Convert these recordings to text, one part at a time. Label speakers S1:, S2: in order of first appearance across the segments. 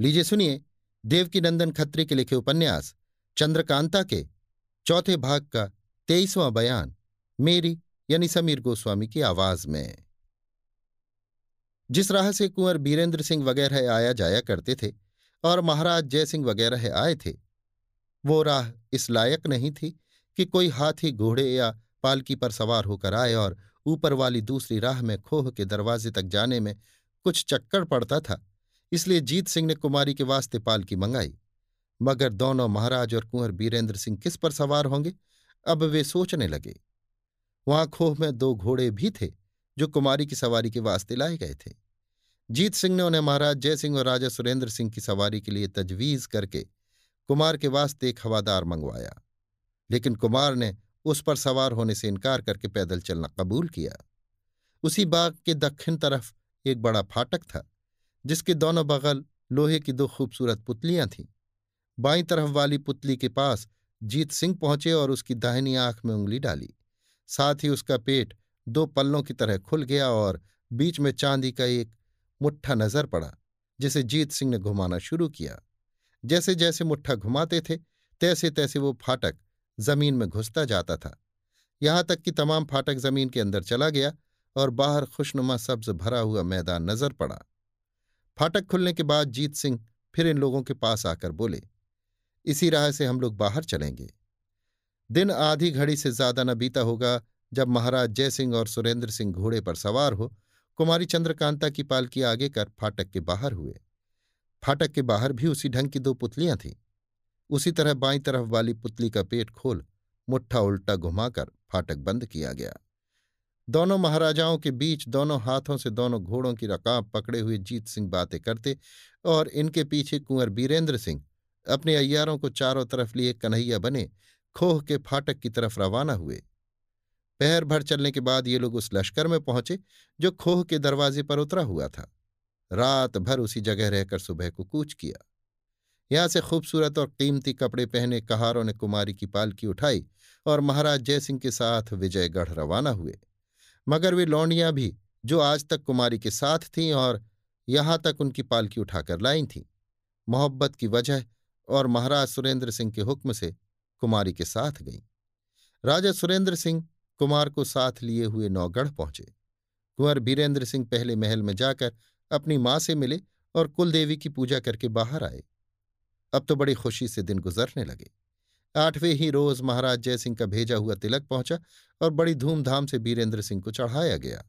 S1: लीजिए सुनिए देवकी नंदन खत्री के लिखे उपन्यास, चंद्रकांता के, चौथे भाग का तेईसवां बयान, मेरी यानी समीर गोस्वामी की आवाज़ में। जिस राह से कुंवर बीरेंद्र सिंह वगैरह आया जाया करते थे और महाराज जय सिंह वगैरह आए थे, वो राह इस लायक नहीं थी कि कोई हाथी, घोड़े या पालकी पर सवार होकर आए और ऊपर वाली दूसरी राह में खोह के दरवाजे तक जाने में कुछ चक्कर पड़ता था। इसलिए जीत सिंह ने कुमारी के वास्ते पालकी मंगाई। मगर दोनों महाराज और कुंवर बीरेंद्र सिंह किस पर सवार होंगे, अब वे सोचने लगे। वहाँ खोह में दो घोड़े भी थे, जो कुमारी की सवारी के वास्ते लाए गए थे। जीत सिंह ने उन्हें महाराज जय सिंह और राजा सुरेंद्र सिंह की सवारी के लिए तजवीज करके कुमार के वास्ते एक हवादार मंगवाया। लेकिन कुमार ने उस पर सवार होने से इनकार करके पैदल चलना कबूल किया। उसी बाग के दक्षिण तरफ़ एक बड़ा फाटक था। जिसके दोनों बगल लोहे की दो खूबसूरत पुतलियाँ थीं। बाई तरफ़ वाली पुतली के पास जीत सिंह पहुँचे और उसकी दाहिनी आँख में उंगली डाली। साथ ही उसका पेट दो पल्लों की तरह खुल गया और बीच में चांदी का एक मुट्ठा नज़र पड़ा, जिसे जीत सिंह ने घुमाना शुरू किया। जैसे जैसे मुट्ठा घुमाते थे तैसे तैसे वो फाटक ज़मीन में घुसता जाता था। यहाँ तक कि तमाम फाटक ज़मीन के अंदर चला गया और बाहर खुशनुमा सब्ज भरा हुआ मैदान नज़र पड़ा। फाटक खुलने के बाद जीत सिंह फिर इन लोगों के पास आकर बोले, इसी राह से हम लोग बाहर चलेंगे। दिन आधी घड़ी से ज़्यादा न बीता होगा जब महाराज जयसिंह और सुरेंद्र सिंह घोड़े पर सवार हो, कुमारी चंद्रकांता की पालकी आगे कर फाटक के बाहर हुए। फाटक के बाहर भी उसी ढंग की दो पुतलियाँ थीं। उसी तरह बाई तरफ़ वाली पुतली का पेट खोल, मुट्ठा उल्टा घुमाकर फाटक बंद किया गया। दोनों महाराजाओं के बीच दोनों हाथों से दोनों घोड़ों की रकाब पकड़े हुए जीत सिंह बातें करते और इनके पीछे कुंवर बीरेंद्र सिंह अपने अय्यारों को चारों तरफ़ लिए कन्हैया बने, खोह के फाटक की तरफ़ रवाना हुए। पहर भर चलने के बाद ये लोग उस लश्कर में पहुँचे, जो खोह के दरवाजे पर उतरा हुआ था। रात भर उसी जगह रहकर सुबह को कूच किया। यहाँ से खूबसूरत और कीमती कपड़े पहने कहारों ने कुमारी की पालकी उठाई और महाराज जयसिंह के साथ विजयगढ़ रवाना हुए। मगर वे लौंडियाँ भी, जो आज तक कुमारी के साथ थीं और यहाँ तक उनकी पालकी उठाकर लाई थीं। मोहब्बत की वजह और महाराज सुरेंद्र सिंह के हुक्म से कुमारी के साथ गईं। राजा सुरेंद्र सिंह कुमार को साथ लिए हुए नौगढ़ पहुँचे। कुंवर बीरेंद्र सिंह पहले महल में जाकर अपनी माँ से मिले और कुलदेवी की पूजा करके बाहर आए। अब तो बड़ी खुशी से दिन गुजरने लगे। आठवें ही रोज महाराज जयसिंह का भेजा हुआ तिलक पहुँचा और बड़ी धूमधाम से बीरेंद्र सिंह को चढ़ाया गया।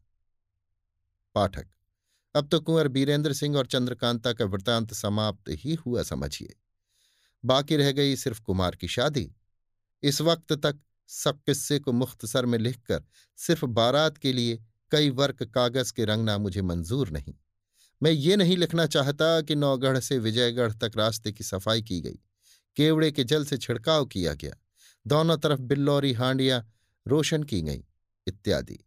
S1: पाठक, अब तो कुंवर बीरेंद्र सिंह और चंद्रकांता का वृतांत समाप्त ही हुआ समझिए। बाकी रह गई सिर्फ़ कुमार की शादी। इस वक्त तक सब किस्से को मुख्तसर में लिखकर सिर्फ़ बारात के लिए कई वर्क कागज़ के रंगना मुझे मंजूर नहीं। मैं ये नहीं लिखना चाहता कि नौगढ़ से विजयगढ़ तक रास्ते की सफ़ाई की गई। केवड़े के जल से छिड़काव किया गया। दोनों तरफ़ बिल्लौरी, हांडियाँ रोशन की गईं, इत्यादि।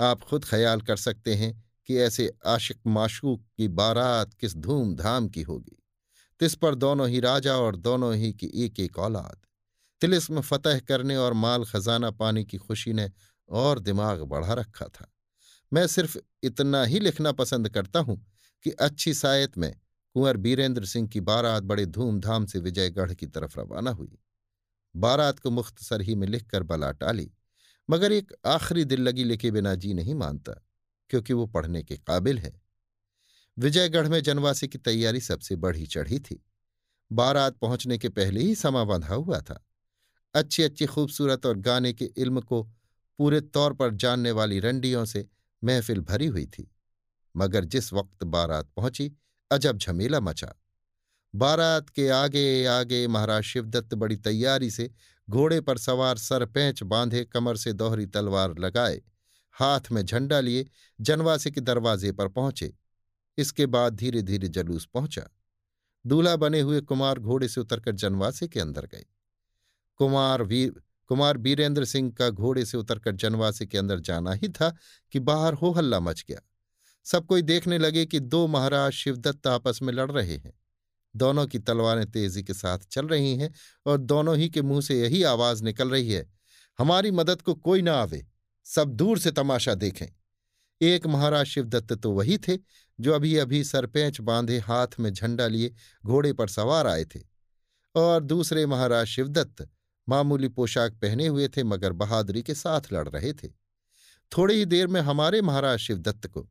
S1: आप खुद ख्याल कर सकते हैं कि ऐसे आशिक माशूक की बारात किस धूमधाम की होगी। तिस पर दोनों ही राजा और दोनों ही की एक एक औलाद। तिलिस्म फतह करने और माल खजाना पाने की खुशी ने और दिमाग बढ़ा रखा था। मैं सिर्फ़ इतना ही लिखना पसंद करता हूँ कि अच्छी सायत में कुंवर बीरेंद्र सिंह की बारात बड़े धूमधाम से विजयगढ़ की तरफ़ रवाना हुई। बारात को मुख्तसर ही में लिखकर बला टाली, मगर एक आखिरी दिल लगी लिखे बिना जी नहीं मानता, क्योंकि वो पढ़ने के काबिल है। विजयगढ़ में जनवासी की तैयारी सबसे बढ़ी चढ़ी थी। बारात पहुँचने के पहले ही समा बंधा हुआ था। अच्छी अच्छी खूबसूरत और गाने के इल्म को पूरे तौर पर जानने वाली रंडियों से महफिल भरी हुई थी। मगर जिस वक्त बारात पहुँची अजब झमेला मचा। बारात के आगे आगे महाराज शिवदत्त बड़ी तैयारी से घोड़े पर सवार सर पैंच बांधे कमर से दोहरी तलवार लगाए, हाथ में झंडा लिए, जनवासे के दरवाजे पर पहुँचे। इसके बाद धीरे धीरे जलूस पहुँचा। दूल्हा बने हुए कुमार घोड़े से उतरकर जनवासे के अंदर गए। कुमार वीर, कुमार बीरेंद्र सिंह का घोड़े से उतरकर जनवासे के अंदर जाना ही था कि बाहर हो हल्ला मच गया। सब कोई देखने लगे कि दो महाराज शिवदत्त आपस में लड़ रहे हैं। दोनों की तलवारें तेज़ी के साथ चल रही हैं और दोनों ही के मुँह से यही आवाज़ निकल रही है, हमारी मदद को कोई ना आवे, सब दूर से तमाशा देखें। एक महाराज शिवदत्त तो वही थे जो अभी अभी सरपेंच बांधे हाथ में झंडा लिए घोड़े पर सवार आए थे। और दूसरे महाराज शिवदत्त मामूली पोशाक पहने हुए थे मगर बहादुरी के साथ लड़ रहे थे। थोड़ी ही देर में हमारे महाराज शिवदत्त को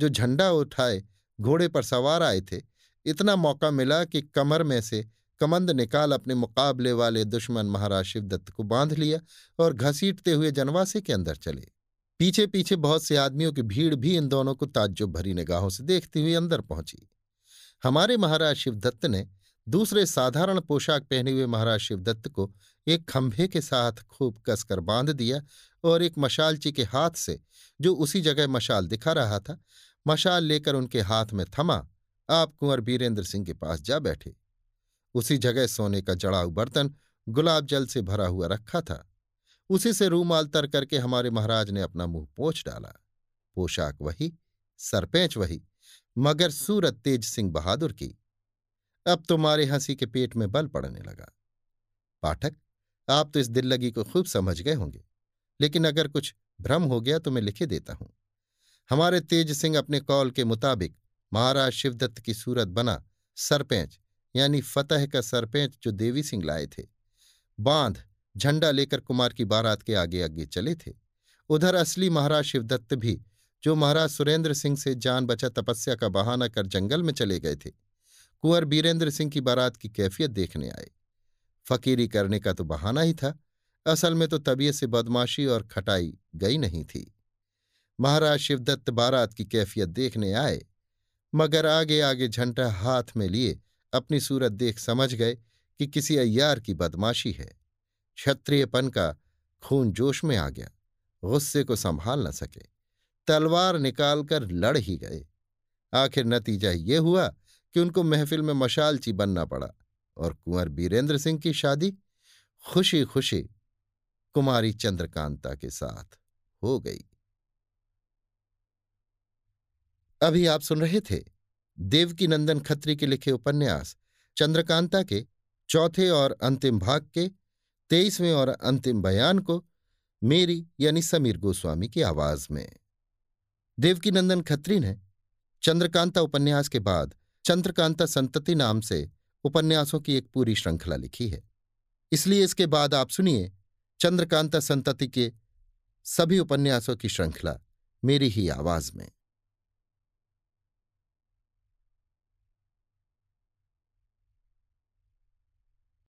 S1: जो झंडा उठाए, घोड़े पर सवार आए थे। इतना मौका मिला कि कमर में से कमंद निकाल अपने मुकाबले वाले दुश्मन महाराज शिवदत्त को बाँध लिया और घसीटते हुए जनवासे के अंदर चले। पीछे पीछे बहुत से आदमियों की भीड़ भी इन दोनों को ताज्जुब भरी निगाहों से देखती हुई अंदर पहुँची। हमारे महाराज शिवदत्त ने दूसरे साधारण पोशाक पहने हुए महाराज शिवदत्त को एक खंभे के साथ खूब कसकर बाँध दिया और एक मशालची के हाथ से, जो उसी जगह मशाल दिखा रहा था, मशाल लेकर उनके हाथ में थमा, आप कुंवर बीरेंद्र सिंह के पास जा बैठे। उसी जगह सोने का जड़ाऊ बर्तन गुलाब जल से भरा हुआ रखा था। उसी से रूमाल तर करके हमारे महाराज ने अपना मुँह पोछ डाला। पोशाक वही, सरपेंच वही, मगर सूरत तेज सिंह बहादुर की। अब तुम्हारे हँसी के पेट में बल पड़ने लगा। पाठक आप तो इस दिल लगी को खूब समझ गए होंगे। लेकिन अगर कुछ भ्रम हो गया तो मैं लिखे देता हूँ। हमारे तेज सिंह अपने कौल के मुताबिक महाराज शिवदत्त की सूरत बना सरपेंच, यानी फतेह का सरपेंच जो देवी सिंह लाए थे। बाँध, झंडा लेकर कुमार की बारात के आगे आगे चले थे। उधर असली महाराज शिवदत्त भी, जो महाराज सुरेंद्र सिंह से जान बचा तपस्या का बहाना कर जंगल में चले गए थे, कुंवर बीरेंद्र सिंह की बारात की कैफियत देखने आए। फकीरी करने का तो बहाना ही था। असल में तो तबीयत से बदमाशी और खटाई गई नहीं थी। महाराज शिवदत्त बारात की कैफियत देखने आए, मगर आगे आगे झंटा हाथ में लिए अपनी सूरत देख समझ गए कि किसी अय्यार की बदमाशी है। क्षत्रियपन का खून जोश में आ गया। गुस्से को संभाल न सके। तलवार निकालकर लड़ ही गए। आखिर नतीजा ये हुआ कि उनको महफिल में मशालची बनना पड़ा। और कुंवर बीरेंद्र सिंह की शादी खुशी खुशी कुमारी चंद्रकांता के साथ हो गई। अभी आप सुन रहे थे देवकी नंदन खत्री के लिखे उपन्यास, चंद्रकांता के चौथे और अंतिम भाग के तेईसवें और अंतिम बयान को मेरी यानी समीर गोस्वामी की आवाज़ में। देवकीनंदन खत्री ने चंद्रकांता उपन्यास के बाद चंद्रकांता संतति नाम से उपन्यासों की एक पूरी श्रृंखला लिखी है। इसलिए इसके बाद आप सुनिए चंद्रकांता संतति के सभी उपन्यासों की श्रृंखला मेरी ही आवाज़ में।